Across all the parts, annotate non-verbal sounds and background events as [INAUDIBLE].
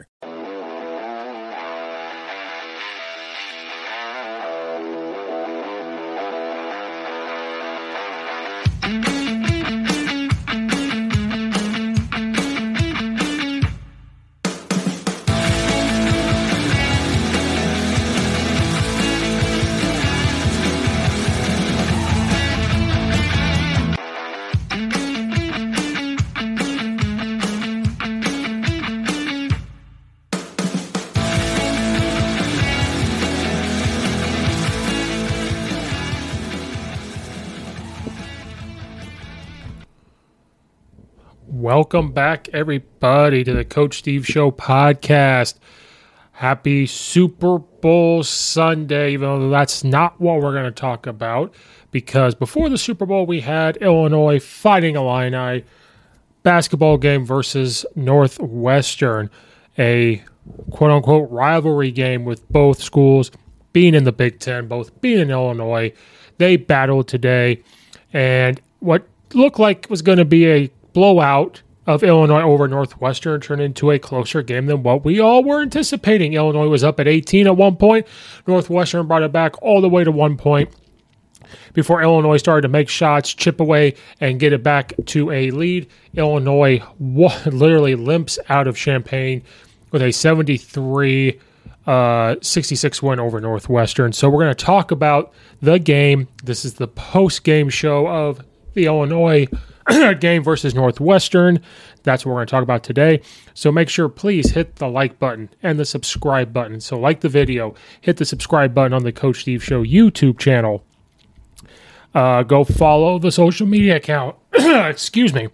Center. Welcome back, everybody, to the Coach Steve Show podcast. Happy Super Bowl Sunday, even though that's not what we're going to talk about, because before the Super Bowl, we had Illinois fighting Illini basketball game versus Northwestern, a quote unquote rivalry game with both schools being in the Big Ten, both being in Illinois. They battled today, and what looked like was going to be a blowout of Illinois over Northwestern turned into a closer game than what we all were anticipating. Illinois was up at 18 at one point. Northwestern brought it back all the way to one point before Illinois started to make shots, chip away, and get it back to a lead. Illinois literally limps out of Champaign with a 73 uh, 66 win over Northwestern. So we're going to talk about the game. This is the post game show of the Illinois [CLEARS THROAT] game versus Northwestern. That's what we're going to talk about today. So make sure, please hit the like button and the subscribe button. So, like the video, hit the subscribe button on the Coach Steve Show YouTube channel. Uh, go follow the social media account. [CLEARS THROAT] Excuse me.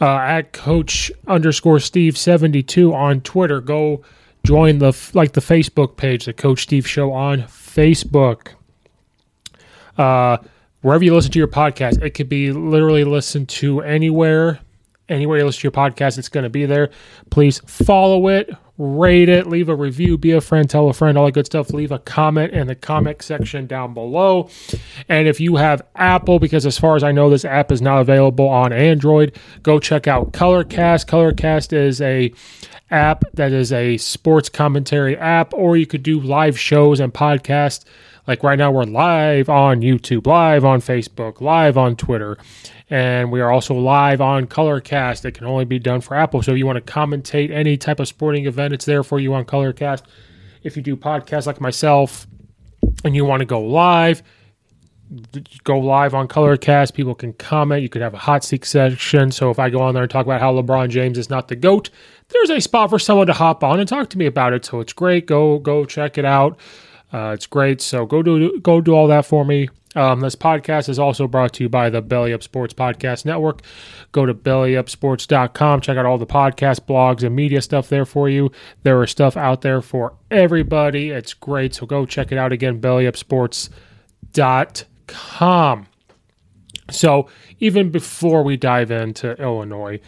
Uh, at Coach underscore Steve 72 on Twitter. Go join the like the Facebook page, the Coach Steve Show on Facebook. Uh, wherever you listen to your podcast. It could be literally listened to anywhere. Anywhere you listen to your podcast, it's going to be there. Please follow it, rate it, leave a review, be a friend, tell a friend, all that good stuff. Leave a comment in the comment section down below. And if you have Apple, because as far as I know, this app is not available on Android, go check out Colorcast. Colorcast is a app that is a sports commentary app, or you could do live shows and podcasts like right now, we're live on YouTube, live on Facebook, live on Twitter, and we are also live on Colorcast. It can only be done for Apple. So if you want to commentate any type of sporting event, it's there for you on Colorcast. If you do podcasts like myself and you want to go live, go live on Colorcast. People can comment. You could have a hot seat section. So if I go on there and talk about how LeBron James is not the GOAT, there's a spot for someone to hop on and talk to me about it. So it's great. Go go check it out. Uh, it's great. So go do go do all that for me. Um, this podcast is also brought to you by the Belly Up Sports Podcast Network. Go to bellyupsports.com. Check out all the podcast blogs and media stuff there for you. There is stuff out there for everybody. It's great. So go check it out again, bellyupsports.com. So even before we dive into Illinois,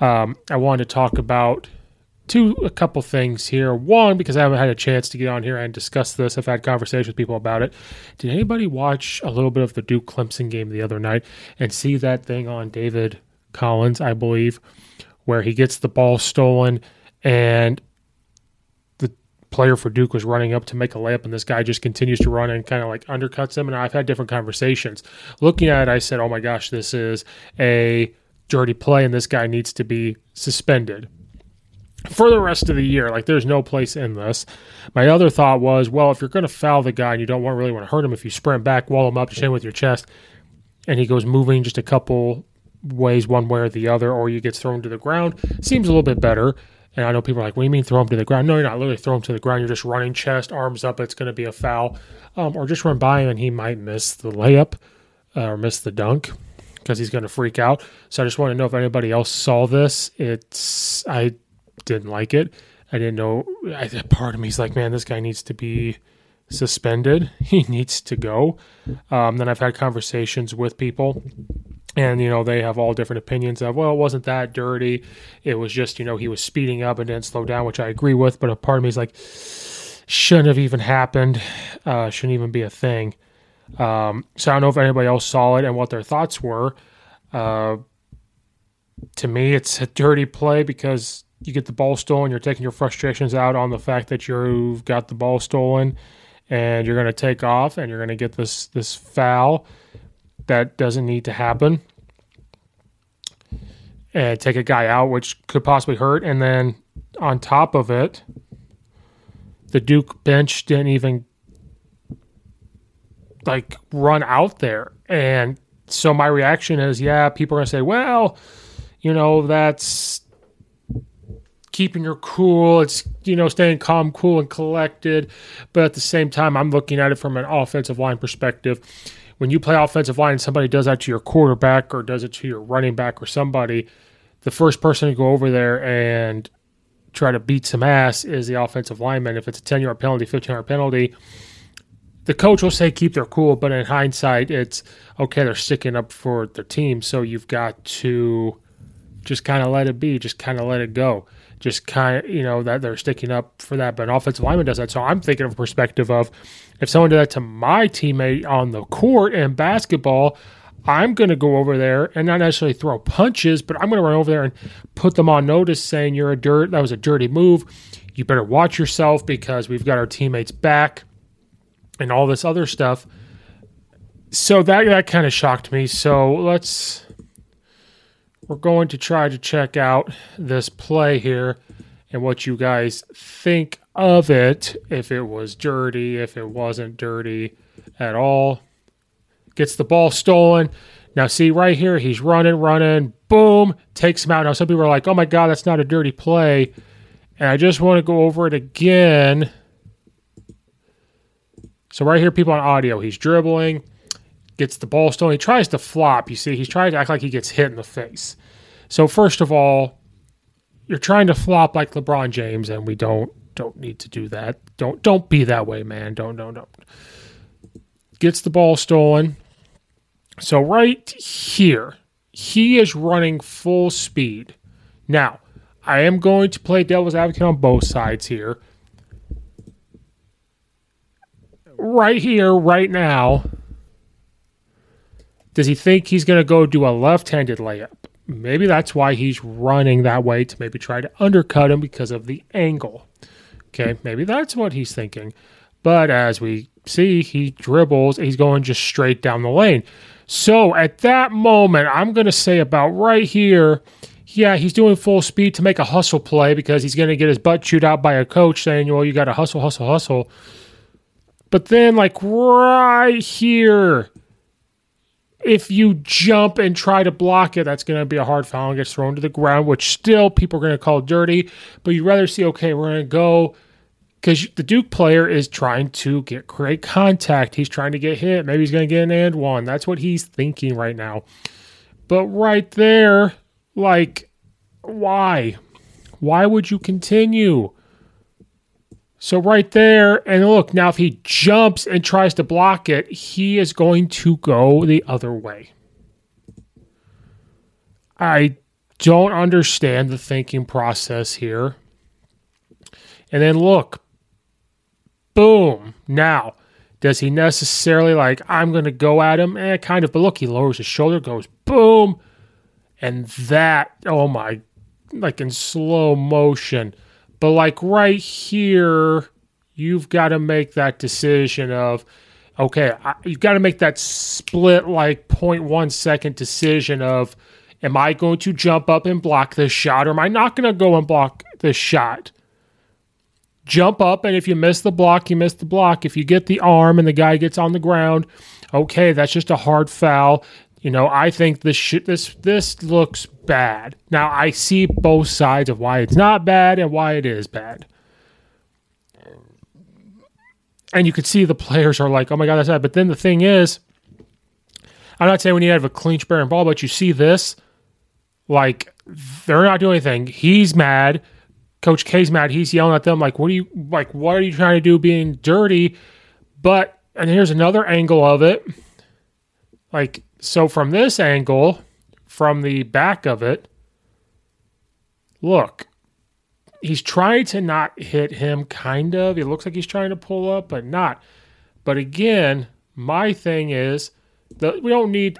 um, I wanted to talk about two a couple things here. One, because I haven't had a chance to get on here and discuss this. I've had conversations with people about it. Did anybody watch a little bit of the Duke Clemson game the other night and see that thing on David Collins, I believe, where he gets the ball stolen and the player for Duke was running up to make a layup and this guy just continues to run and kind of like undercuts him. And I've had different conversations. Looking at it, I said, oh my gosh, this is a dirty play and this guy needs to be suspended for the rest of the year. Like there's no place in this. My other thought was, well, if you're going to foul the guy and you don't want really want to hurt him, if you sprint back, wall him up, hit with your chest, and he goes moving just a couple ways one way or the other, or you gets thrown to the ground, seems a little bit better. And I know people are like, what do you mean throw him to the ground? No, you're not literally throw him to the ground. You're just running chest, arms up. It's going to be a foul. Um, or just run by him and he might miss the layup uh, or miss the dunk because he's going to freak out. So I just want to know if anybody else saw this. It's, I didn't like it. I didn't know. I, part of me is like, man, this guy needs to be suspended. [LAUGHS] He needs to go. Um, then I've had conversations with people, and you know they have all different opinions of, well, it wasn't that dirty. It was just you know he was speeding up and didn't slow down, which I agree with. But a part of me is like, shouldn't have even happened. Uh, shouldn't even be a thing. Um, so I don't know if anybody else saw it and what their thoughts were. Uh, to me, it's a dirty play because you get the ball stolen, you're taking your frustrations out on the fact that you've got the ball stolen and you're going to take off and you're going to get this this foul that doesn't need to happen. And take a guy out which could possibly hurt and then on top of it the Duke bench didn't even like run out there. And so my reaction is yeah people are going to say well you know that's keeping your cool. It's you know staying calm, cool, and collected. But at the same time, I'm looking at it from an offensive line perspective. When you play offensive line and somebody does that to your quarterback or does it to your running back or somebody, the first person to go over there and try to beat some ass is the offensive lineman. If it's a 10 yard penalty, 15 yard penalty, the coach will say keep their cool, but in hindsight, it's okay, they're sticking up for their team. So you've got to just kind of let it be, just kind of let it go just kind of, you know, that they're sticking up for that. But an offensive lineman does that. So I'm thinking of a perspective of if someone did that to my teammate on the court in basketball, I'm going to go over there and not necessarily throw punches, but I'm going to run over there and put them on notice saying you're a dirt, that was a dirty move. You better watch yourself because we've got our teammates back and all this other stuff. So that that kind of shocked me. So let's we're going to try to check out this play here and what you guys think of it. If it was dirty, if it wasn't dirty at all. Gets the ball stolen. Now, see right here, he's running, running, boom, takes him out. Now, some people are like, oh my God, that's not a dirty play. And I just want to go over it again. So, right here, people on audio, he's dribbling, gets the ball stolen. He tries to flop. You see, he's trying to act like he gets hit in the face. So first of all, you're trying to flop like LeBron James, and we don't don't need to do that. Don't don't be that way, man. Don't don't don't. Gets the ball stolen. So right here, he is running full speed. Now, I am going to play devil's advocate on both sides here. Right here, right now, does he think he's going to go do a left-handed layup? Maybe that's why he's running that way to maybe try to undercut him because of the angle. Okay, maybe that's what he's thinking. But as we see, he dribbles, he's going just straight down the lane. So at that moment, I'm going to say about right here, yeah, he's doing full speed to make a hustle play because he's going to get his butt chewed out by a coach saying, well, you got to hustle, hustle, hustle. But then, like right here, if you jump and try to block it, that's going to be a hard foul and gets thrown to the ground, which still people are going to call dirty. But you'd rather see, okay, we're going to go because the Duke player is trying to get great contact. He's trying to get hit. Maybe he's going to get an and one. That's what he's thinking right now. But right there, like, why? Why would you continue? So right there, and look, now if he jumps and tries to block it, he is going to go the other way. I don't understand the thinking process here. And then look, boom. Now, does he necessarily like, I'm going to go at him? Eh, kind of. But look, he lowers his shoulder, goes boom. And that, oh my, like in slow motion. But like right here, you've got to make that decision of, okay, you've got to make that split like 0.1 second decision of, am I going to jump up and block this shot or am I not going to go and block this shot? Jump up, and if you miss the block, you miss the block. If you get the arm and the guy gets on the ground, okay, that's just a hard foul. You know, I think this sh- this this looks bad. Now I see both sides of why it's not bad and why it is bad. And you can see the players are like, "Oh my god, that's bad." But then the thing is, I'm not saying we need to have a clean bearing ball, but you see this, like they're not doing anything. He's mad. Coach K's mad. He's yelling at them like, "What are you like? What are you trying to do, being dirty?" But and here's another angle of it. Like so, from this angle, from the back of it, look, he's trying to not hit him, kind of. It looks like he's trying to pull up, but not. But again, my thing is that we don't need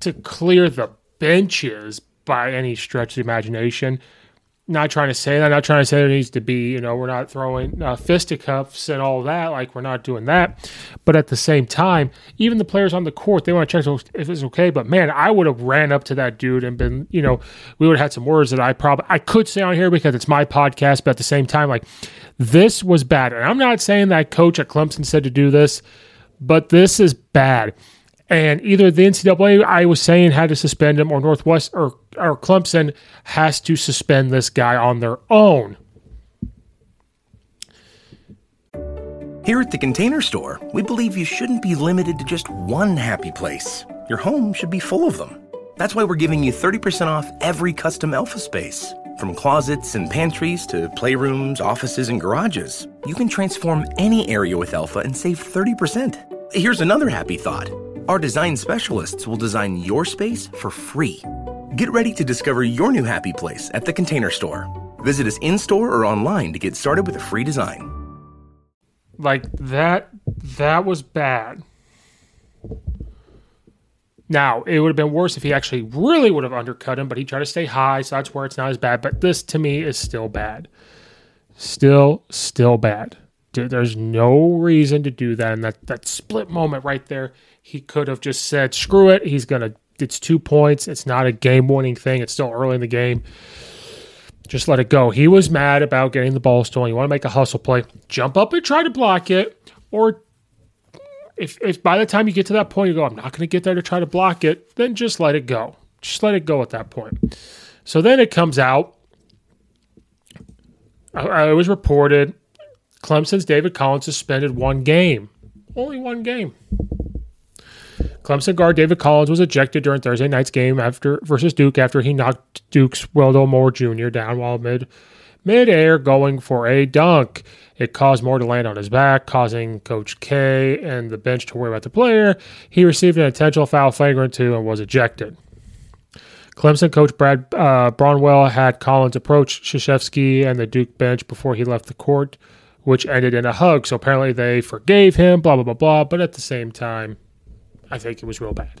to clear the benches by any stretch of the imagination not trying to say that. Not trying to say there needs to be, you know, we're not throwing uh, fisticuffs and all that. Like we're not doing that. But at the same time, even the players on the court, they want to check if it's okay. But man, I would have ran up to that dude and been, you know, we would have had some words that I probably I could say on here because it's my podcast. But at the same time, like this was bad. And I'm not saying that coach at Clemson said to do this, but this is bad and either the NCAA I was saying had to suspend him, or Northwest or or Clemson has to suspend this guy on their own. Here at the Container Store, we believe you shouldn't be limited to just one happy place. Your home should be full of them. That's why we're giving you 30% off every custom Elfa space. From closets and pantries to playrooms, offices, and garages, you can transform any area with Elfa and save 30%. Here's another happy thought. Our design specialists will design your space for free. Get ready to discover your new happy place at the Container Store. Visit us in store or online to get started with a free design. Like that, that was bad. Now, it would have been worse if he actually really would have undercut him, but he tried to stay high, so that's where it's not as bad. But this to me is still bad. Still, still bad. There's no reason to do that. And that, that split moment right there, he could have just said, screw it. He's going to, it's two points. It's not a game winning thing. It's still early in the game. Just let it go. He was mad about getting the ball stolen. You want to make a hustle play, jump up and try to block it. Or if, if by the time you get to that point, you go, I'm not going to get there to try to block it, then just let it go. Just let it go at that point. So then it comes out. I, was reported Clemson's David Collins suspended one game. Only one game. Clemson guard David Collins was ejected during Thursday night's game after versus Duke after he knocked Duke's Wendell Moore Jr. down while mid midair going for a dunk. It caused Moore to land on his back, causing Coach K and the bench to worry about the player. He received an intentional foul flagrant two and was ejected. Clemson coach Brad uh, Brownell had Collins approach Krzyzewski and the Duke bench before he left the court, which ended in a hug. So apparently they forgave him, blah, blah, blah, blah. But at the same time, I think it was real bad.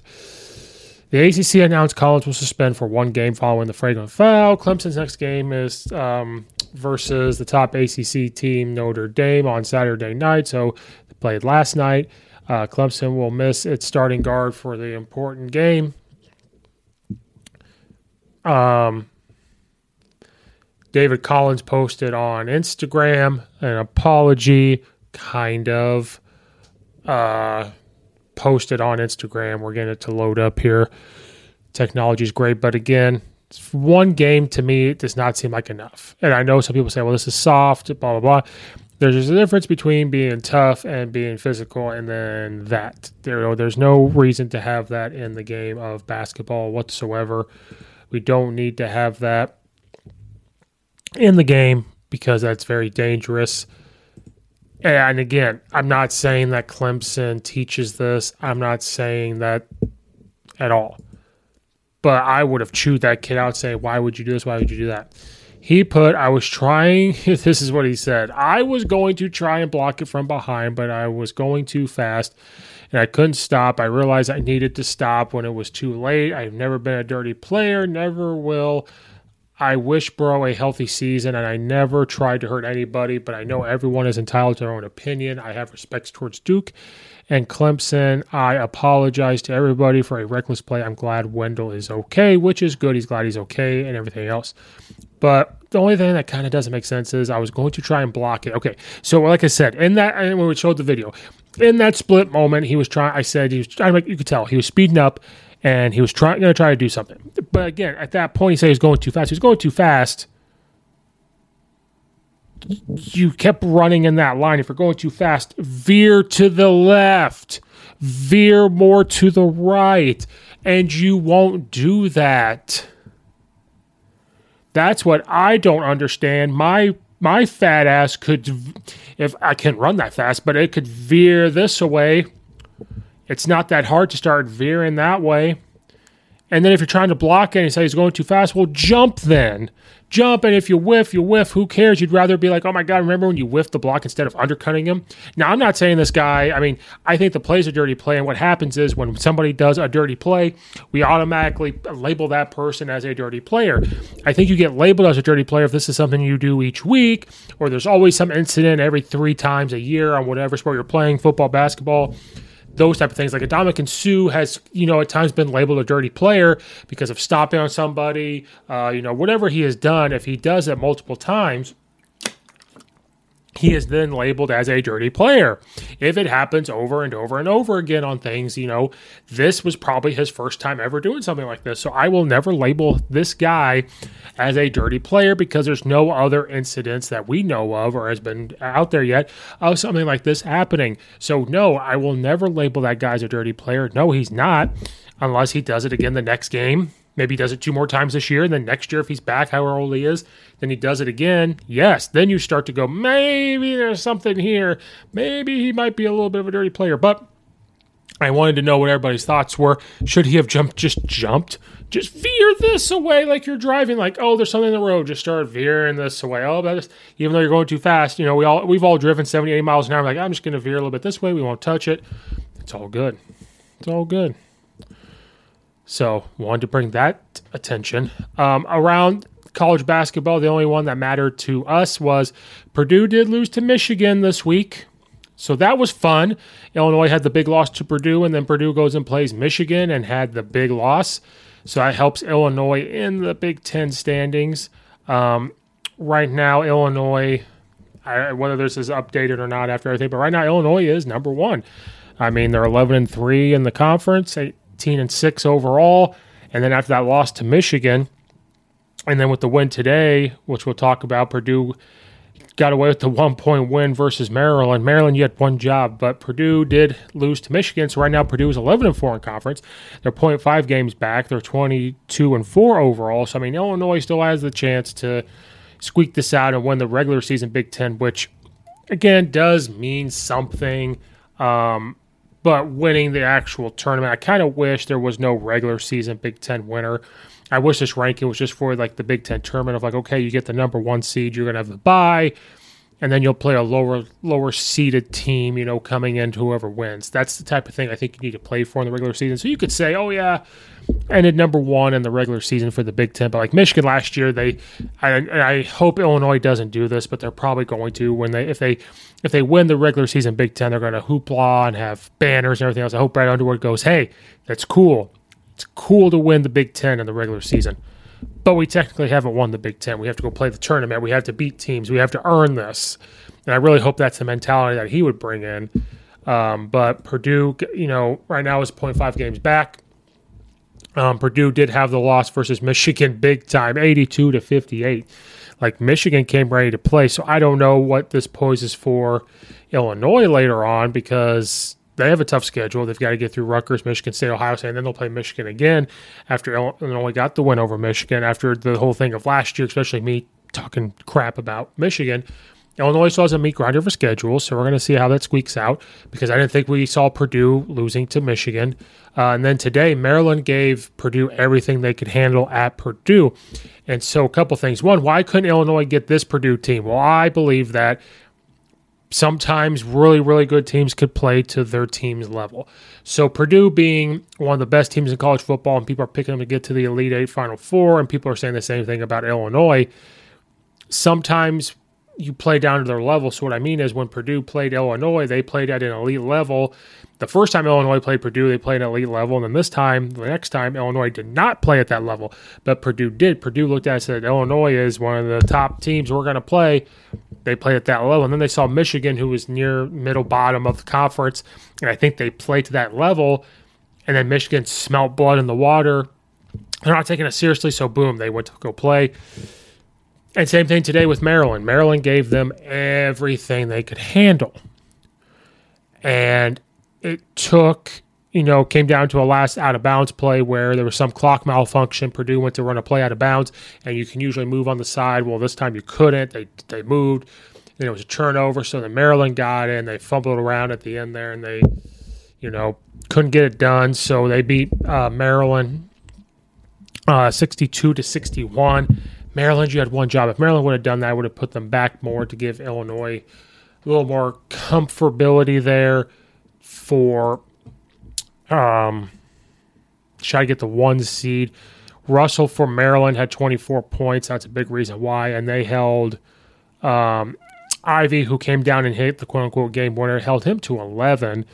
The ACC announced Collins will suspend for one game following the flagrant foul. Clemson's next game is um, versus the top ACC team, Notre Dame, on Saturday night. So they played last night. Uh, Clemson will miss its starting guard for the important game. Um, David Collins posted on Instagram an apology, kind of. Uh, posted on Instagram. We're getting it to load up here. Technology is great, but again, one game to me does not seem like enough. And I know some people say, well, this is soft, blah, blah, blah. There's a difference between being tough and being physical, and then that. There, there's no reason to have that in the game of basketball whatsoever. We don't need to have that in the game because that's very dangerous. And again, I'm not saying that Clemson teaches this. I'm not saying that at all. But I would have chewed that kid out saying, Why would you do this? Why would you do that? He put, I was trying, [LAUGHS] this is what he said. I was going to try and block it from behind, but I was going too fast and I couldn't stop. I realized I needed to stop when it was too late. I've never been a dirty player, never will. I wish Bro a healthy season, and I never tried to hurt anybody, but I know everyone is entitled to their own opinion. I have respects towards Duke and Clemson. I apologize to everybody for a reckless play. I'm glad Wendell is okay, which is good. He's glad he's okay and everything else. But the only thing that kind of doesn't make sense is I was going to try and block it. Okay, so like I said, in that and when we showed the video, in that split moment, he was trying. I said he was make. You could tell he was speeding up and he was trying going to try to do something. But again, at that point, he said he was going too fast. He was going too fast. You kept running in that line. If you're going too fast, veer to the left, veer more to the right, and you won't do that. That's what I don't understand. My my fat ass could, if I can run that fast, but it could veer this away it's not that hard to start veering that way. And then if you're trying to block it and say he's going too fast, well, jump then. Jump, and if you whiff, you whiff. Who cares? You'd rather be like, oh my God, remember when you whiffed the block instead of undercutting him? Now, I'm not saying this guy, I mean, I think the play's a dirty play. And what happens is when somebody does a dirty play, we automatically label that person as a dirty player. I think you get labeled as a dirty player if this is something you do each week, or there's always some incident every three times a year on whatever sport you're playing football, basketball those type of things. Like Ndamukong Suh has, you know, at times been labeled a dirty player because of stopping on somebody, uh, you know, whatever he has done. If he does it multiple times, he is then labeled as a dirty player. If it happens over and over and over again on things, you know, this was probably his first time ever doing something like this. So I will never label this guy as a dirty player because there's no other incidents that we know of or has been out there yet of something like this happening. So no, I will never label that guy as a dirty player. No, he's not unless he does it again the next game Maybe he does it two more times this year. And then next year, if he's back, however old he is, then he does it again. Yes. Then you start to go, maybe there's something here. Maybe he might be a little bit of a dirty player. But I wanted to know what everybody's thoughts were. Should he have jumped? Just jumped? Just veer this away like you're driving. Like, oh, there's something in the road. Just start veering this away. Oh, that's even though you're going too fast. You know, we all we've all driven 70, 80 miles an hour. Like, I'm just going to veer a little bit this way. We won't touch it. It's all good. It's all good. So wanted to bring that attention. Um, around college basketball, the only one that mattered to us was Purdue did lose to Michigan this week. So that was fun. Illinois had the big loss to Purdue, and then Purdue goes and plays Michigan and had the big loss. So that helps Illinois in the Big Ten standings. Um, right now, Illinois, I, whether this is updated or not after everything, but right now Illinois is number one. I mean, they're 11 and three in the conference, 18 and 6 overall. And then after that loss to Michigan, and then with the win today, which we'll talk about, Purdue got away with the one point win versus Maryland. Maryland, you had one job, but Purdue did lose to Michigan. So right now, Purdue is 11 and 4 in conference. They're 0.5 games back. They're 22 and 4 overall. So, I mean, Illinois still has the chance to squeak this out and win the regular season Big Ten, which, again, does mean something. Um, but winning the actual tournament, I kind of wish there was no regular season Big Ten winner. I wish this ranking was just for like the Big Ten tournament of like, okay, you get the number one seed, you're gonna have the bye, and then you'll play a lower lower seeded team, you know, coming into whoever wins. That's the type of thing I think you need to play for in the regular season. So you could say, oh yeah, ended number one in the regular season for the Big Ten. But like Michigan last year, they I, I hope Illinois doesn't do this, but they're probably going to when they if they if they win the regular season Big Ten, they're going to hoopla and have banners and everything else. I hope Brad Underwood goes, hey, that's cool. It's cool to win the Big Ten in the regular season. But we technically haven't won the Big Ten. We have to go play the tournament. We have to beat teams. We have to earn this. And I really hope that's the mentality that he would bring in. Um, but Purdue, you know, right now is 0.5 games back. Um, Purdue did have the loss versus Michigan big time, 82 to 58. Like Michigan came ready to play, so I don't know what this poses for Illinois later on because they have a tough schedule. They've got to get through Rutgers, Michigan State, Ohio State, and then they'll play Michigan again after Illinois got the win over Michigan after the whole thing of last year, especially me talking crap about Michigan. Illinois still has a meat grinder of a schedule, so we're going to see how that squeaks out because I didn't think we saw Purdue losing to Michigan. Uh, and then today, Maryland gave Purdue everything they could handle at Purdue. And so, a couple things. One, why couldn't Illinois get this Purdue team? Well, I believe that sometimes really, really good teams could play to their team's level. So, Purdue being one of the best teams in college football, and people are picking them to get to the Elite Eight Final Four, and people are saying the same thing about Illinois. Sometimes you play down to their level. So what I mean is when Purdue played Illinois, they played at an elite level. The first time Illinois played Purdue, they played at an elite level, and then this time, the next time, Illinois did not play at that level, but Purdue did. Purdue looked at it and said, Illinois is one of the top teams we're going to play. They played at that level, and then they saw Michigan, who was near middle bottom of the conference, and I think they played to that level. And then Michigan smelt blood in the water. They're not taking it seriously, so boom, they went to go play. And same thing today with Maryland. Maryland gave them everything they could handle. And it took, you know, came down to a last out of bounds play where there was some clock malfunction. Purdue went to run a play out of bounds, and you can usually move on the side. Well, this time you couldn't. They they moved. Then it was a turnover, so the Maryland got in. They fumbled around at the end there, and they, you know, couldn't get it done. So they beat uh, Maryland uh, 62 to 61. Maryland, you had one job. If Maryland would have done that, I would have put them back more to give Illinois a little more comfortability there for um try to get the one seed. Russell for Maryland had 24 points. That's a big reason why. And they held um, Ivey, who came down and hit the quote unquote game winner, held him to 11.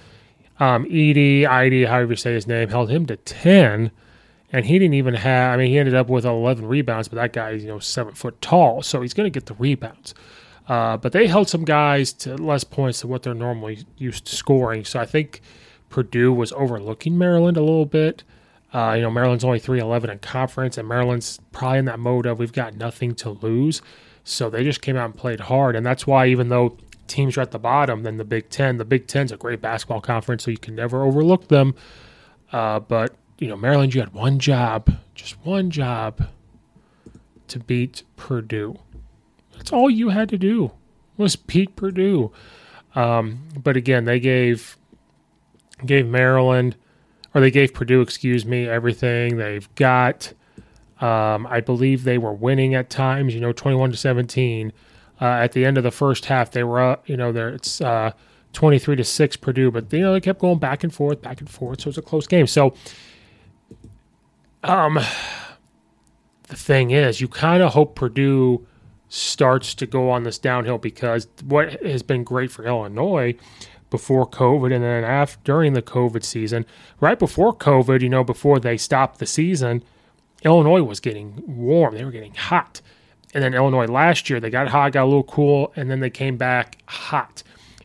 Um, Edey, Edey, however you say his name, held him to 10 and he didn't even have. I mean, he ended up with 11 rebounds, but that guy is you know seven foot tall, so he's going to get the rebounds. Uh, but they held some guys to less points than what they're normally used to scoring. So I think Purdue was overlooking Maryland a little bit. Uh, you know, Maryland's only 3 11 in conference, and Maryland's probably in that mode of we've got nothing to lose. So they just came out and played hard. And that's why, even though teams are at the bottom than the Big Ten, the Big Ten's a great basketball conference, so you can never overlook them. Uh, but you know, Maryland, you had one job, just one job to beat Purdue. That's all you had to do was beat Purdue. Um, but again, they gave gave Maryland, or they gave Purdue, excuse me, everything they've got. Um, I believe they were winning at times, you know, twenty-one to seventeen. Uh, at the end of the first half, they were up. You know, there it's uh, twenty-three to six Purdue, but you know they kept going back and forth, back and forth. So it was a close game. So um, the thing is, you kind of hope Purdue starts to go on this downhill because what has been great for Illinois before COVID and then after during the COVID season, right before COVID, you know, before they stopped the season, Illinois was getting warm. They were getting hot. And then Illinois last year, they got hot, got a little cool, and then they came back hot.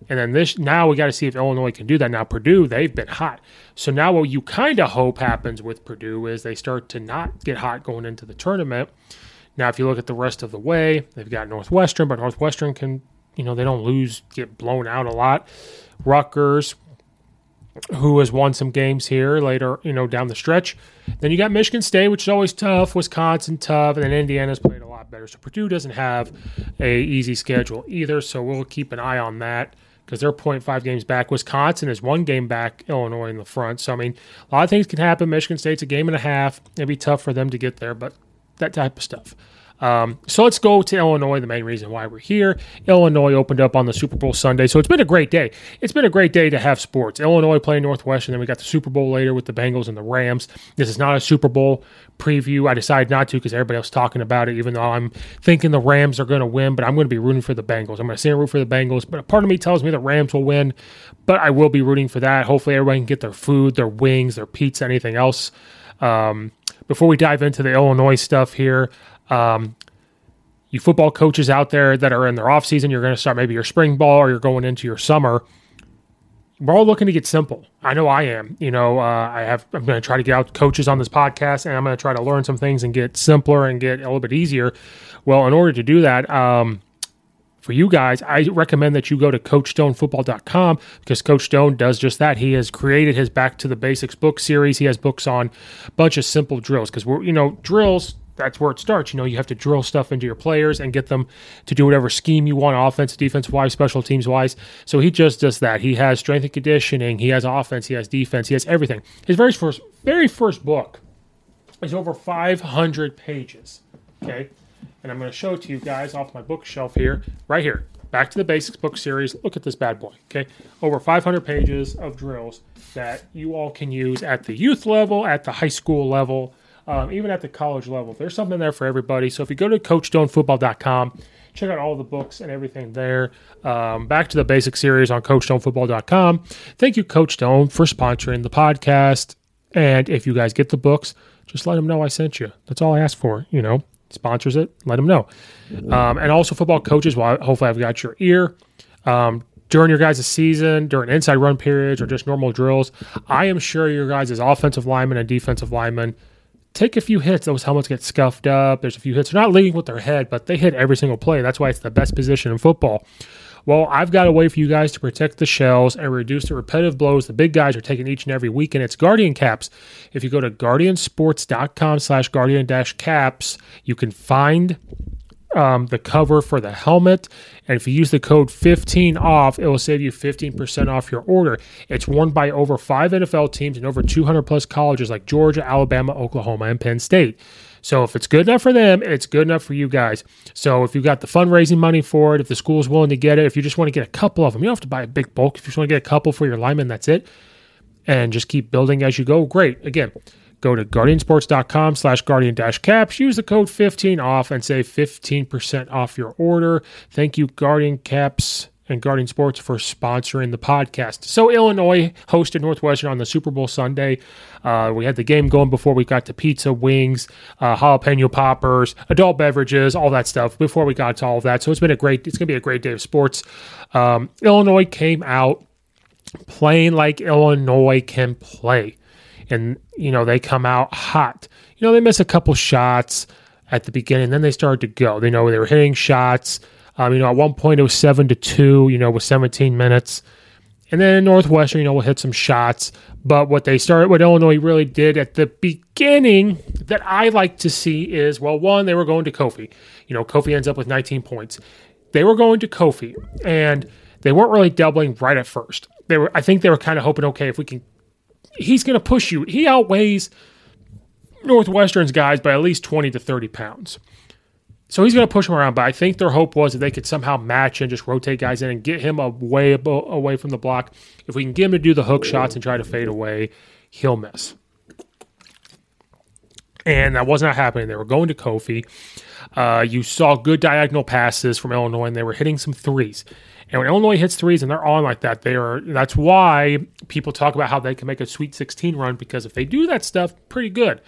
And then this now we got to see if Illinois can do that. Now Purdue, they've been hot. So now what you kind of hope happens with Purdue is they start to not get hot going into the tournament. Now if you look at the rest of the way, they've got Northwestern, but Northwestern can, you know, they don't lose, get blown out a lot. Rutgers, who has won some games here later, you know, down the stretch. Then you got Michigan State, which is always tough. Wisconsin tough, and then Indiana's played a lot better. So Purdue doesn't have a easy schedule either. So we'll keep an eye on that because they're 0.5 games back. Wisconsin is one game back, Illinois in the front. So, I mean, a lot of things can happen. Michigan State's a game and a half. It'd be tough for them to get there, but that type of stuff. Um, so let's go to Illinois. The main reason why we're here. Illinois opened up on the Super Bowl Sunday, so it's been a great day. It's been a great day to have sports. Illinois playing Northwestern, and then we got the Super Bowl later with the Bengals and the Rams. This is not a Super Bowl preview. I decided not to because everybody else talking about it. Even though I'm thinking the Rams are going to win, but I'm going to be rooting for the Bengals. I'm going to say root for the Bengals, but a part of me tells me the Rams will win. But I will be rooting for that. Hopefully, everybody can get their food, their wings, their pizza, anything else. Um, before we dive into the Illinois stuff here, um, you football coaches out there that are in their off season, you're going to start maybe your spring ball or you're going into your summer. We're all looking to get simple. I know I am. You know, uh, I have. I'm going to try to get out coaches on this podcast, and I'm going to try to learn some things and get simpler and get a little bit easier. Well, in order to do that, um, for you guys, I recommend that you go to CoachStoneFootball.com because Coach Stone does just that. He has created his Back to the Basics book series. He has books on a bunch of simple drills because we're, you know, drills that's where it starts. You know, you have to drill stuff into your players and get them to do whatever scheme you want, offense, defense wise, special teams wise. So he just does that. He has strength and conditioning, he has offense, he has defense, he has everything. His very first very first book is over 500 pages. Okay. And I'm going to show it to you guys off my bookshelf here, right here. Back to the Basics book series. Look at this bad boy. Okay. Over 500 pages of drills that you all can use at the youth level, at the high school level, um, even at the college level. There's something there for everybody. So if you go to CoachStoneFootball.com, check out all the books and everything there. Um, back to the basic series on CoachStoneFootball.com. Thank you, Coach Stone, for sponsoring the podcast. And if you guys get the books, just let them know I sent you. That's all I ask for. You know, sponsors it, let them know. Um, and also, football coaches, well, hopefully I've got your ear. Um, during your guys' season, during inside run periods or just normal drills, I am sure your guys' offensive linemen and defensive linemen take a few hits. Those helmets get scuffed up. There's a few hits. They're not leading with their head, but they hit every single play. That's why it's the best position in football. Well, I've got a way for you guys to protect the shells and reduce the repetitive blows the big guys are taking each and every week, and it's Guardian Caps. If you go to guardiansports.com slash guardian dash caps, you can find um, the cover for the helmet. And if you use the code 15 off, it will save you 15% off your order. It's worn by over five NFL teams and over 200 plus colleges like Georgia, Alabama, Oklahoma, and Penn State. So if it's good enough for them, it's good enough for you guys. So if you've got the fundraising money for it, if the school's willing to get it, if you just want to get a couple of them, you don't have to buy a big bulk. If you just want to get a couple for your lineman, that's it. And just keep building as you go. Great. Again, Go to guardiansports.com slash guardian dash caps. Use the code 15 off and save 15% off your order. Thank you, Guardian Caps and Guardian Sports for sponsoring the podcast. So Illinois hosted Northwestern on the Super Bowl Sunday. Uh, we had the game going before we got to pizza, wings, uh, jalapeno poppers, adult beverages, all that stuff. Before we got to all of that, so it's been a great. It's going to be a great day of sports. Um, Illinois came out playing like Illinois can play and you know they come out hot. You know they miss a couple shots at the beginning, then they started to go. They know they were hitting shots. Um, you know at one point it was seven to two. You know with 17 minutes, and then Northwestern you know will hit some shots. But what they started, what Illinois really did at the beginning that I like to see is well, one they were going to Kofi. You know Kofi ends up with 19 points. They were going to Kofi and they weren't really doubling right at first. They were, I think, they were kind of hoping, okay, if we can he's going to push you. He outweighs Northwestern's guys by at least 20 to 30 pounds. So he's going to push him around, but I think their hope was that they could somehow match and just rotate guys in and get him away away from the block. If we can get him to do the hook shots and try to fade away, he'll miss. And that was not happening. They were going to Kofi. Uh, you saw good diagonal passes from Illinois, and they were hitting some threes. And when Illinois hits threes and they're on like that, they are. That's why people talk about how they can make a Sweet 16 run because if they do that stuff, pretty good.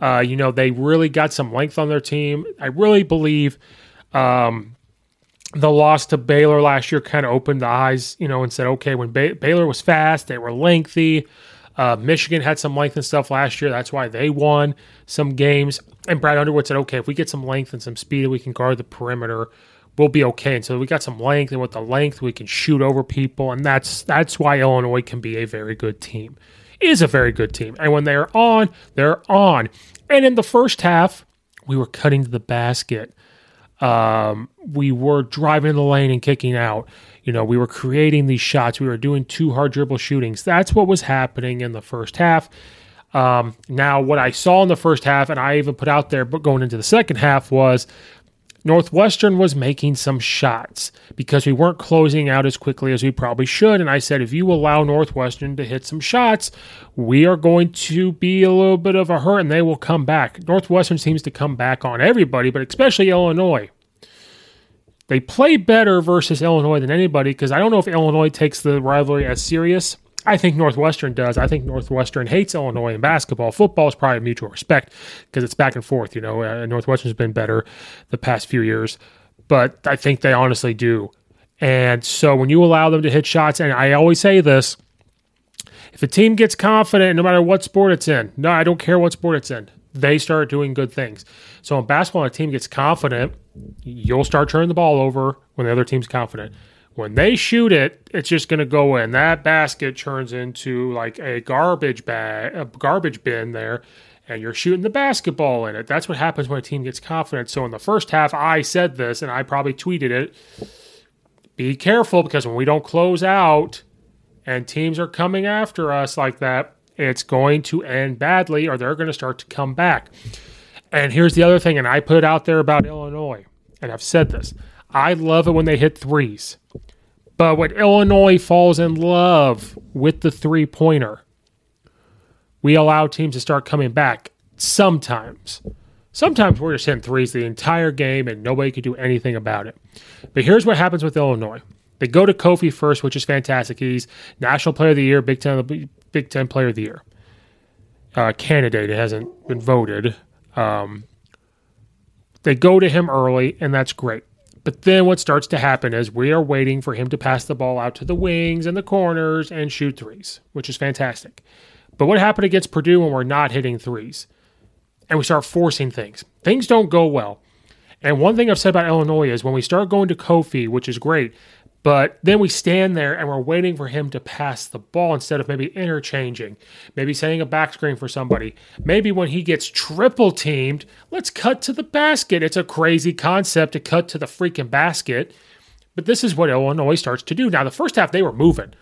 Uh, you know, they really got some length on their team. I really believe um, the loss to Baylor last year kind of opened the eyes, you know, and said, okay, when ba- Baylor was fast, they were lengthy. Uh, Michigan had some length and stuff last year. That's why they won some games. And Brad Underwood said, okay, if we get some length and some speed, we can guard the perimeter we'll be okay. And so we got some length, and with the length, we can shoot over people, and that's that's why Illinois can be a very good team. Is a very good team, and when they're on, they're on. And in the first half, we were cutting to the basket. Um, we were driving the lane and kicking out. You know, we were creating these shots. We were doing two hard dribble shootings. That's what was happening in the first half. Um, now, what I saw in the first half, and I even put out there, but going into the second half, was Northwestern was making some shots because we weren't closing out as quickly as we probably should. And I said, if you allow Northwestern to hit some shots, we are going to be a little bit of a hurt and they will come back. Northwestern seems to come back on everybody, but especially Illinois. They play better versus Illinois than anybody because I don't know if Illinois takes the rivalry as serious I think Northwestern does. I think Northwestern hates Illinois in basketball. Football is probably mutual respect because it's back and forth. You know, uh, Northwestern's been better the past few years, but I think they honestly do. And so when you allow them to hit shots, and I always say this if a team gets confident, no matter what sport it's in, no, I don't care what sport it's in, they start doing good things. So in basketball, a team gets confident, you'll start turning the ball over when the other team's confident. When they shoot it, it's just going to go in. That basket turns into like a garbage bag, a garbage bin there, and you're shooting the basketball in it. That's what happens when a team gets confident. So in the first half, I said this and I probably tweeted it. Be careful because when we don't close out and teams are coming after us like that, it's going to end badly or they're going to start to come back. And here's the other thing, and I put out there about Illinois, and I've said this I love it when they hit threes. But when Illinois falls in love with the three pointer, we allow teams to start coming back sometimes. Sometimes we're just hitting threes the entire game and nobody can do anything about it. But here's what happens with Illinois. They go to Kofi first, which is fantastic. He's National Player of the Year, Big Ten, Big Ten Player of the Year uh, candidate. It hasn't been voted. Um, they go to him early, and that's great. But then what starts to happen is we are waiting for him to pass the ball out to the wings and the corners and shoot threes, which is fantastic. But what happened against Purdue when we're not hitting threes? And we start forcing things. Things don't go well. And one thing I've said about Illinois is when we start going to Kofi, which is great, but then we stand there and we're waiting for him to pass the ball instead of maybe interchanging, maybe setting a back screen for somebody. Maybe when he gets triple teamed, let's cut to the basket. It's a crazy concept to cut to the freaking basket. But this is what Illinois starts to do. Now, the first half, they were moving.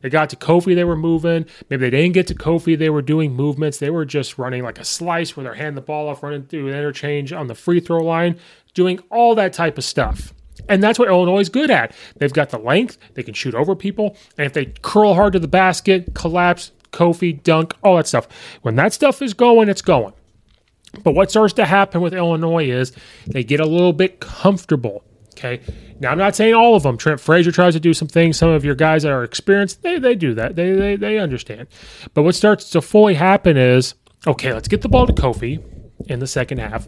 They got to Kofi, they were moving. Maybe they didn't get to Kofi, they were doing movements. They were just running like a slice where they're handing the ball off, running through an interchange on the free throw line, doing all that type of stuff. And that's what Illinois is good at. They've got the length, they can shoot over people, and if they curl hard to the basket, collapse, Kofi, dunk, all that stuff. When that stuff is going, it's going. But what starts to happen with Illinois is they get a little bit comfortable. Okay. Now I'm not saying all of them. Trent Frazier tries to do some things. Some of your guys that are experienced, they, they do that. They, they they understand. But what starts to fully happen is, okay, let's get the ball to Kofi in the second half.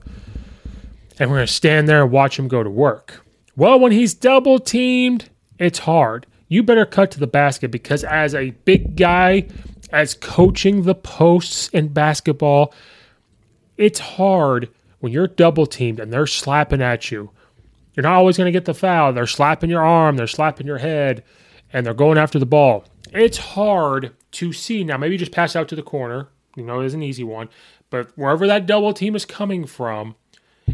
And we're gonna stand there and watch him go to work. Well, when he's double teamed, it's hard. You better cut to the basket because, as a big guy, as coaching the posts in basketball, it's hard when you're double teamed and they're slapping at you. You're not always going to get the foul. They're slapping your arm, they're slapping your head, and they're going after the ball. It's hard to see. Now, maybe just pass out to the corner. You know, it is an easy one. But wherever that double team is coming from,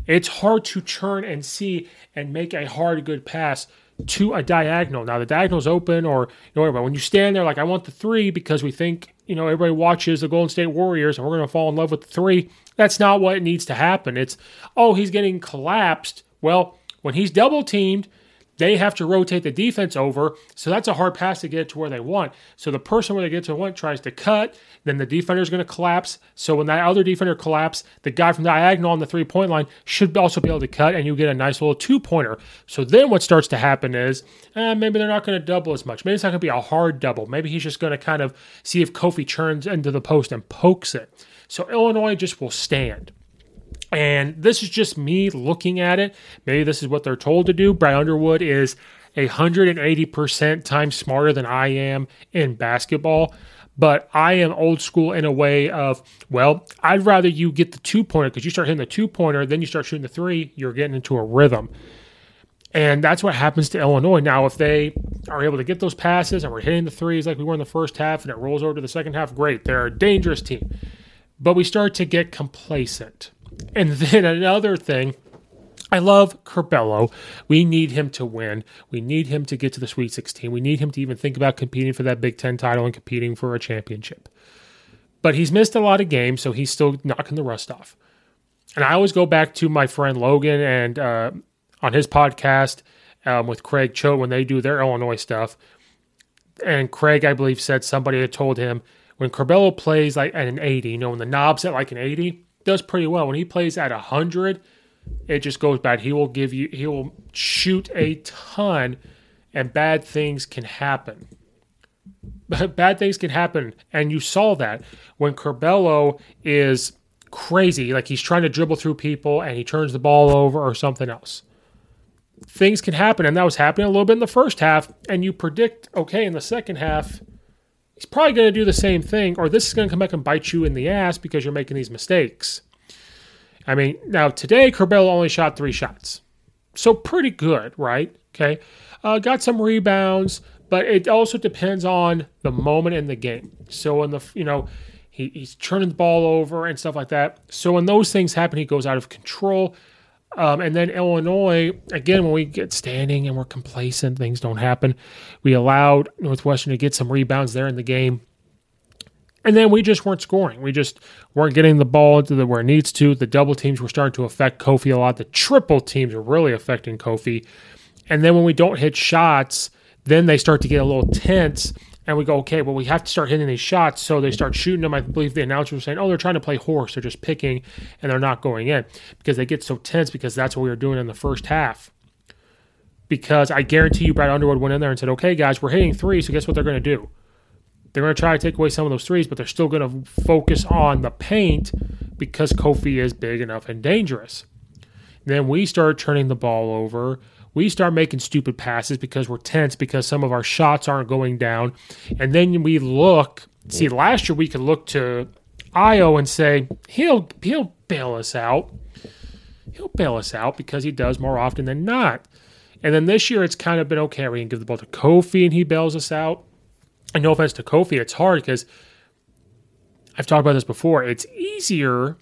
it's hard to churn and see and make a hard, good pass to a diagonal. Now the diagonal's open, or you know, but when you stand there, like I want the three because we think you know everybody watches the Golden State Warriors and we're to fall in love with the three. That's not what needs to happen. It's oh he's getting collapsed. Well, when he's double teamed, they have to rotate the defense over. So that's a hard pass to get to where they want. So the person where they get to want tries to cut, then the defender is going to collapse. So when that other defender collapses, the guy from the diagonal on the three point line should also be able to cut, and you get a nice little two pointer. So then what starts to happen is eh, maybe they're not going to double as much. Maybe it's not going to be a hard double. Maybe he's just going to kind of see if Kofi churns into the post and pokes it. So Illinois just will stand. And this is just me looking at it. Maybe this is what they're told to do. Brad Underwood is 180% times smarter than I am in basketball. But I am old school in a way of, well, I'd rather you get the two pointer because you start hitting the two pointer, then you start shooting the three, you're getting into a rhythm. And that's what happens to Illinois. Now, if they are able to get those passes and we're hitting the threes like we were in the first half and it rolls over to the second half, great. They're a dangerous team. But we start to get complacent. And then another thing, I love Curbelo. We need him to win. We need him to get to the Sweet 16. We need him to even think about competing for that Big Ten title and competing for a championship. But he's missed a lot of games, so he's still knocking the rust off. And I always go back to my friend Logan and uh, on his podcast um, with Craig Cho when they do their Illinois stuff. And Craig, I believe, said somebody had told him when Curbelo plays like at an 80, you know, when the knob's at like an 80, does pretty well. When he plays at 100, it just goes bad. He will give you, he will shoot a ton, and bad things can happen. [LAUGHS] bad things can happen. And you saw that when Curbelo is crazy, like he's trying to dribble through people and he turns the ball over or something else. Things can happen, and that was happening a little bit in the first half. And you predict, okay, in the second half, he's probably going to do the same thing, or this is going to come back and bite you in the ass because you're making these mistakes. I mean, now today, Curbelo only shot three shots. So pretty good, right? Okay. Uh, got some rebounds, but it also depends on the moment in the game. So in the, you know, He, he's turning the ball over and stuff like that. So when those things happen, he goes out of control. Um, and then Illinois, again, when we get standing and we're complacent, things don't happen. We allowed Northwestern to get some rebounds there in the game. And then we just weren't scoring. We just weren't getting the ball into the where it needs to. The double teams were starting to affect Kofi a lot. The triple teams are really affecting Kofi. And then when we don't hit shots, then they start to get a little tense. And we go, okay, well, we have to start hitting these shots. So they start shooting them. I believe the announcer was saying, oh, they're trying to play horse. They're just picking and they're not going in because they get so tense because that's what we were doing in the first half. Because I guarantee you, Brad Underwood went in there and said, okay, guys, we're hitting three. So guess what they're going to do? They're going to try to take away some of those threes, but they're still going to focus on the paint because Kofi is big enough and dangerous. then we start turning the ball over. We start making stupid passes because we're tense because some of our shots aren't going down. And then we look, see, last year we could look to Ayo and say, he'll he'll bail us out. He'll bail us out because he does more often than not. And then this year it's kind of been okay. We can give the ball to Kofi and he bails us out. And no offense to Kofi, it's hard because I've talked about this before. It's easier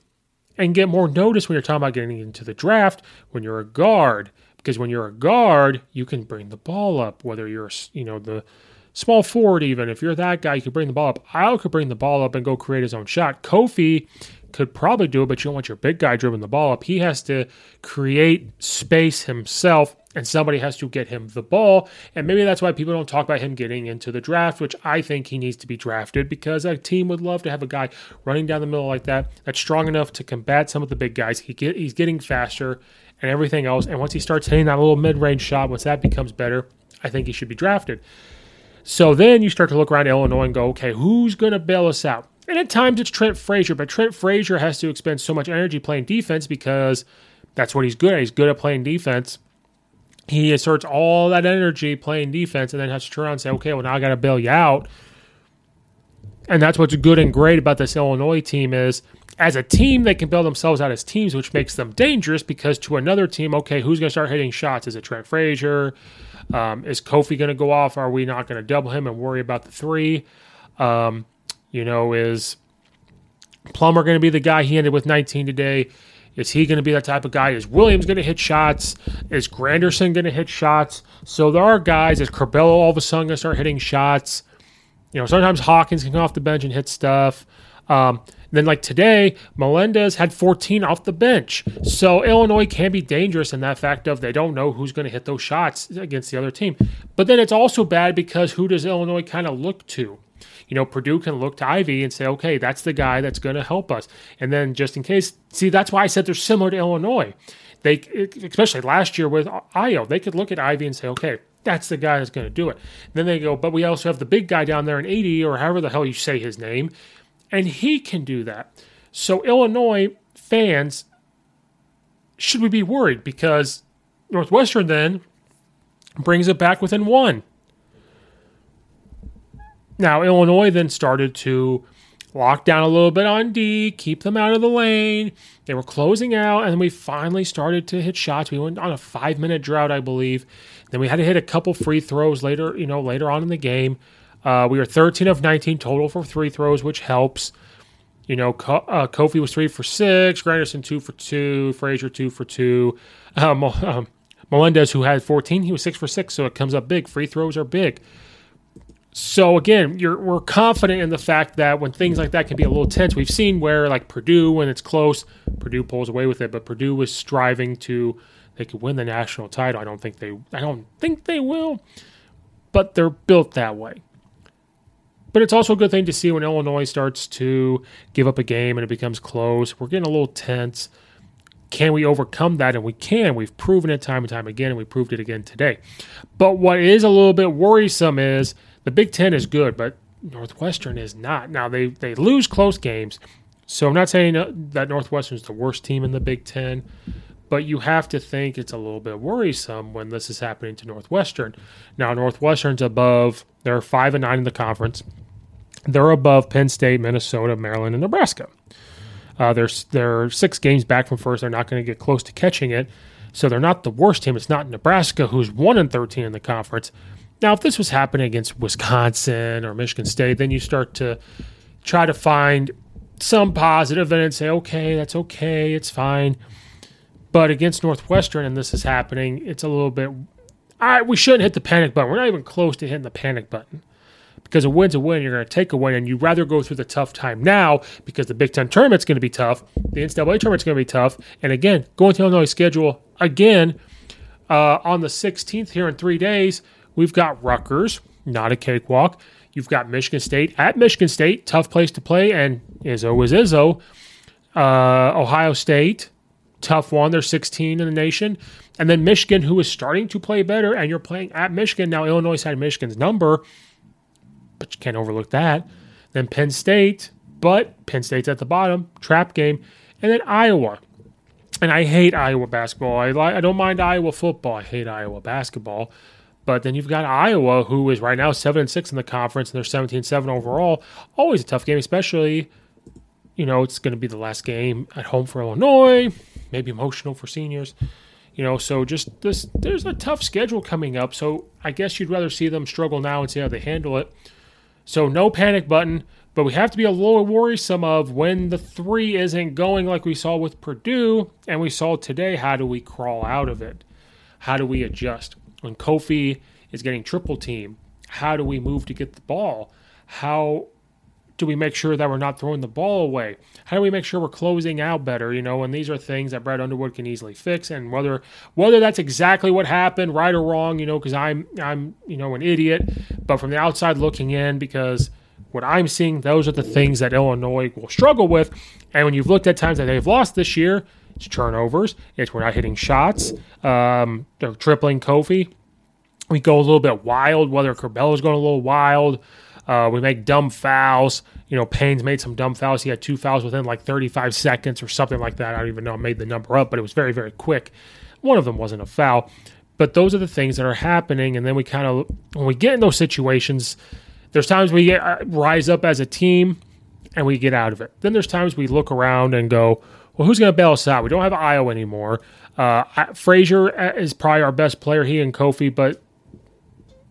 and get more notice when you're talking about getting into the draft when you're a guard. Because when you're a guard, you can bring the ball up, whether you're, you know, the small forward, even. If you're that guy, you can bring the ball up. Ayo could bring the ball up and go create his own shot. Kofi could probably do it, but you don't want your big guy dribbling the ball up. He has to create space himself, and somebody has to get him the ball. And maybe that's why people don't talk about him getting into the draft, which I think he needs to be drafted because a team would love to have a guy running down the middle like that that's strong enough to combat some of the big guys. He get he's getting faster and everything else. And once he starts hitting that little mid-range shot, once that becomes better, I think he should be drafted. So then you start to look around Illinois and go, okay, who's going to bail us out? And at times it's Trent Frazier, but Trent Frazier has to expend so much energy playing defense because that's what he's good at. He's good at playing defense. He asserts all that energy playing defense and then has to turn around and say, okay, well, now I got to bail you out. And that's what's good and great about this Illinois team is as a team, they can build themselves out as teams, which makes them dangerous because to another team, okay, who's going to start hitting shots? Is it Trent Frazier? Um, is Kofi going to go off? Are we not going to double him and worry about the three? Um, you know, is Plummer going to be the guy he ended with 19 today? Is he going to be that type of guy? Is Williams going to hit shots? Is Grandison going to hit shots? So there are guys. Is Curbelo all of a sudden going to start hitting shots? You know, sometimes Hawkins can come off the bench and hit stuff. Um, then, like today, Melendez had 14 off the bench. So Illinois can be dangerous in that fact of they don't know who's going to hit those shots against the other team. But then it's also bad because who does Illinois kind of look to? You know, Purdue can look to Ivey and say, okay, that's the guy that's going to help us. And then just in case, see, that's why I said they're similar to Illinois. They, especially last year with Ayo, they could look at Ivey and say, okay, that's the guy that's going to do it. Then they go, but we also have the big guy down there in Edey or however the hell you say his name and he can do that. So, Illinois fans, should we be worried? Because Northwestern then brings it back within one. Now, Illinois then started to lock down a little bit on D, keep them out of the lane. They were closing out, and we finally started to hit shots. We went on a five minute drought, I believe. Then we had to hit a couple free throws later, you know, later on in the game. Uh, we were 13 of 19 total for free throws, which helps. You know, uh, Kofi was three for six, Grandison two for two, Frazier two for two. Um, um, Melendez, who had 14, he was six for six, so it comes up big. Free throws are big. So again, we're confident in the fact that when things like that can be a little tense, we've seen where like Purdue, when it's close, Purdue pulls away with it, but Purdue was striving to they could win the national title. I don't think they I don't think they will, but they're built that way. But it's also a good thing to see when Illinois starts to give up a game and it becomes close. We're getting a little tense. Can we overcome that? And we can. We've proven it time and time again, and we proved it again today. But what is a little bit worrisome is the Big Ten is good, but Northwestern is not. Now, they, they lose close games. So I'm not saying that Northwestern is the worst team in the Big Ten, but you have to think it's a little bit worrisome when this is happening to Northwestern. Now, Northwestern's above, they're 5 and 9 in the conference. They're above Penn State, Minnesota, Maryland, and Nebraska. Uh, they're, they're six games back from first. They're not going to get close to catching it. So they're not the worst team. It's not Nebraska, who's 1 and 13 in the conference. Now, if this was happening against Wisconsin or Michigan State, then you start to try to find some positive and say, okay, that's okay, it's fine. But against Northwestern, and this is happening, it's a little bit. I we shouldn't hit the panic button. We're not even close to hitting the panic button because a win's a win. You're going to take a win, and you'd rather go through the tough time now because the Big Ten tournament's going to be tough, the NCAA tournament's going to be tough, and again, going to Illinois schedule again uh, on the 16th here in three days. We've got Rutgers, not a cakewalk. You've got Michigan State at Michigan State, tough place to play, and Izzo is Izzo. Uh, Ohio State, tough one. They're 16 in the nation. And then Michigan, who is starting to play better, and you're playing at Michigan. Now, Illinois had Michigan's number, but you can't overlook that. Then Penn State, but Penn State's at the bottom, trap game. And then Iowa. And I hate Iowa basketball. I, I don't mind Iowa football. I hate Iowa basketball. But then you've got Iowa, who is right now seven and six in the conference, and they're 17-7 overall. Always a tough game, especially you know it's going to be the last game at home for Illinois. Maybe emotional for seniors. You know, so just this, there's a tough schedule coming up. So I guess you'd rather see them struggle now and see how they handle it. So no panic button, but we have to be a little worrisome of when the three isn't going like we saw with Purdue and we saw today. How do we crawl out of it? How do we adjust? When Kofi is getting triple team, how do we move to get the ball? How do we make sure that we're not throwing the ball away? How do we make sure we're closing out better? You know, and these are things that Brad Underwood can easily fix. And whether whether that's exactly what happened, right or wrong, you know, because I'm I'm you know an idiot, but from the outside looking in, because what I'm seeing, those are the things that Illinois will struggle with. And when you've looked at times that they've lost this year, it's turnovers. It's we're not hitting shots. Um, they're tripling Kofi. We go a little bit wild. Whether Curbelo's going a little wild. Uh, we make dumb fouls. You know, Payne's made some dumb fouls. He had two fouls within like 35 seconds or something like that. I don't even know. I made the number up, but it was very, very quick. One of them wasn't a foul. But those are the things that are happening. And then we kind of, when we get in those situations, there's times we get, uh, rise up as a team and we get out of it. Then there's times we look around and go, well, who's going to bail us out? We don't have Ayo anymore. Uh, Frazier uh, is probably our best player, he and Kofi, but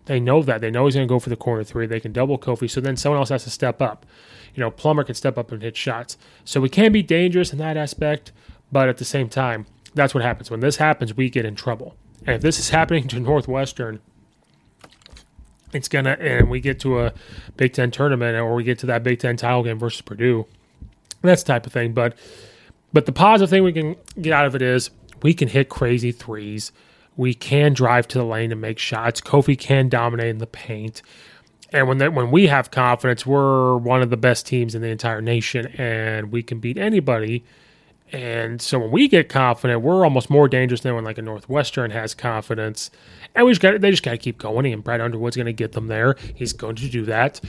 they know that. They know he's going to go for the corner three. They can double Kofi, so then someone else has to step up. You know, Plummer can step up and hit shots. So we can be dangerous in that aspect, but at the same time, that's what happens. When this happens, we get in trouble. And if this is happening to [LAUGHS] Northwestern, it's gonna and we get to a Big Ten tournament or we get to that Big Ten title game versus Purdue. That's type of thing. But but the positive thing we can get out of it is we can hit crazy threes. We can drive to the lane and make shots. Kofi can dominate in the paint. And when that, when we have confidence, we're one of the best teams in the entire nation, and we can beat anybody. And so when we get confident, we're almost more dangerous than when like a Northwestern has confidence. And we just got they just got to keep going. And Brad Underwood's going to get them there. He's going to do that.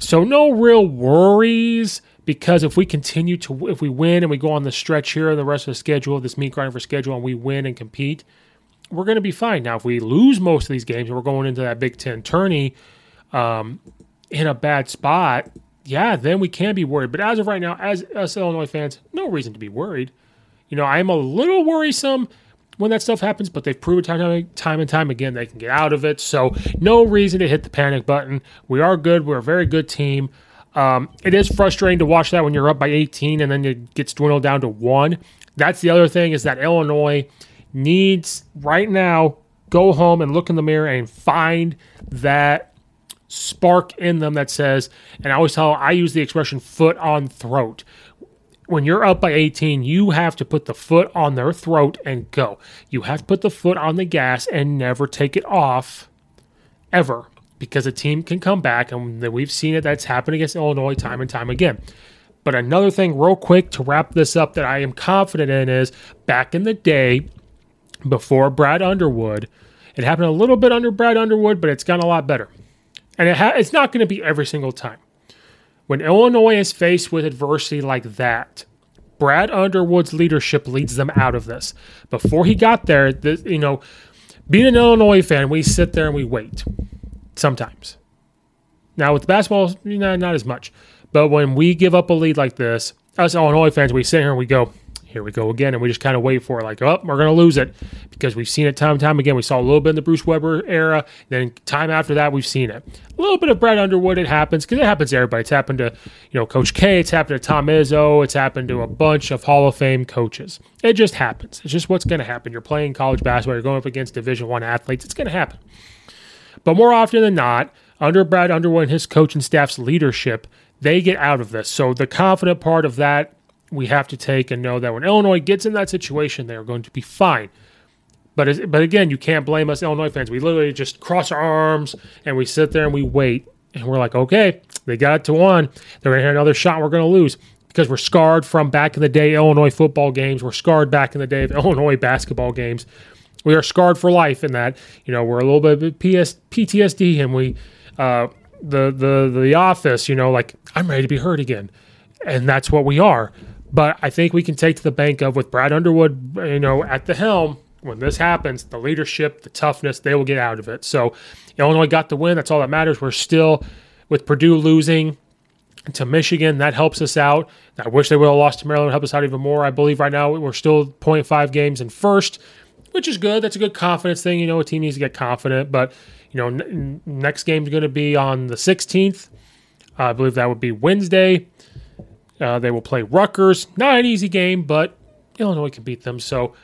So no real worries because if we continue to if we win and we go on the stretch here and the rest of the schedule this meat grinder for schedule and we win and compete we're going to be fine now if we lose most of these games and we're going into that big 10 tourney um, in a bad spot yeah then we can be worried but as of right now as us illinois fans no reason to be worried you know i'm a little worrisome when that stuff happens, but they've proven time, time and time again they can get out of it. So, no reason to hit the panic button. We are good. We're a very good team. Um, it is frustrating to watch that when you're up by 18 and then it gets dwindled down to one. That's the other thing is that Illinois needs right now go home and look in the mirror and find that spark in them that says, and I always tell, I use the expression foot on throat. When you're up by 18, you have to put the foot on their throat and go. You have to put the foot on the gas and never take it off ever because a team can come back, and we've seen it. That's happened against Illinois time and time again. But another thing, real quick, to wrap this up, that I am confident in is back in the day, before Brad Underwood, it happened a little bit under Brad Underwood, but it's gotten a lot better. And it ha- it's not going to be every single time. When Illinois is faced with adversity like that, Brad Underwood's leadership leads them out of this. Before he got there, the, you know, being an Illinois fan, we sit there and we wait sometimes. Now with basketball, not as much. But when we give up a lead like this, us Illinois fans, we sit here and we go, here we go again. And we just kind of wait for it, like, oh, we're going to lose it because we've seen it time and time again. We saw a little bit in the Bruce Weber era. Then time after that, we've seen it. A little bit of Brad Underwood, it happens because it happens to everybody. It's happened to, you know, Coach K. It's happened to Tom Izzo. It's happened to a bunch of Hall of Fame coaches. It just happens. It's just what's going to happen. You're playing college basketball. You're going up against Division One athletes. It's going to happen. But more often than not, under Brad Underwood and his coaching staff's leadership, they get out of this. So the confident part of that we have to take and know that when Illinois gets in that situation, they are going to be fine. But but again, you can't blame us Illinois fans. We literally just cross our arms and we sit there and we wait, and we're like, okay, they got to one. They're gonna hit another shot. We're gonna lose because we're scarred from back in the day Illinois football games. We're scarred back in the day of [LAUGHS] Illinois basketball games. We are scarred for life in that. You know, we're a little bit PS, PTSD, and we uh, the the the office. You know, like I'm ready to be hurt again, and that's what we are. But I think we can take to the bank of with Brad Underwood, you know, at the helm. When this happens, the leadership, the toughness, they will get out of it. So Illinois got the win. That's all that matters. We're still with Purdue losing to Michigan. That helps us out. I wish they would have lost to Maryland. Help us out even more. I believe right now we're still 0.5 games in first, which is good. That's a good confidence thing. You know, a team needs to get confident. But you know, n- next game is going to be on the 16th. Uh, I believe that would be Wednesday. Uh, they will play Rutgers. Not an easy game, but Illinois can beat them. So,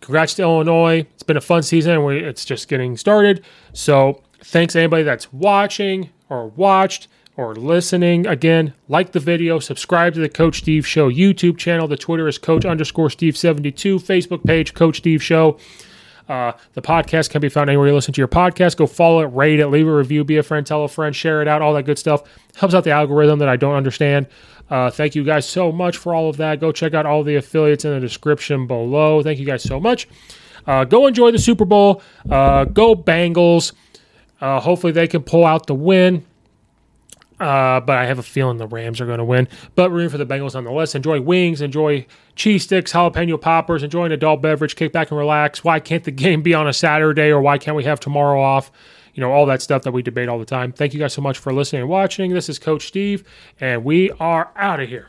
congrats to Illinois. It's been a fun season. It's just getting started. So, thanks anybody that's watching or watched or listening. Again, like the video, subscribe to the Coach Steve Show YouTube channel. The Twitter is Coach underscore Steve 72. Facebook page, Coach Steve Show. Uh, the podcast can be found anywhere you listen to your podcast. Go follow it, rate it, leave a review, be a friend, tell a friend, share it out, all that good stuff. Helps out the algorithm that I don't understand. Uh, thank you guys so much for all of that. Go check out all the affiliates in the description below. Thank you guys so much. Uh, go enjoy the Super Bowl. Uh, go Bengals. Uh, hopefully they can pull out the win. Uh, but I have a feeling the Rams are going to win. But rooting for the Bengals nonetheless. Enjoy wings, enjoy cheese sticks, jalapeno poppers, enjoy an adult beverage, kick back and relax. Why can't the game be on a Saturday or why can't we have tomorrow off? you know, all that stuff that we debate all the time. Thank you guys so much for listening and watching. This is Coach Steve, and we are out of here.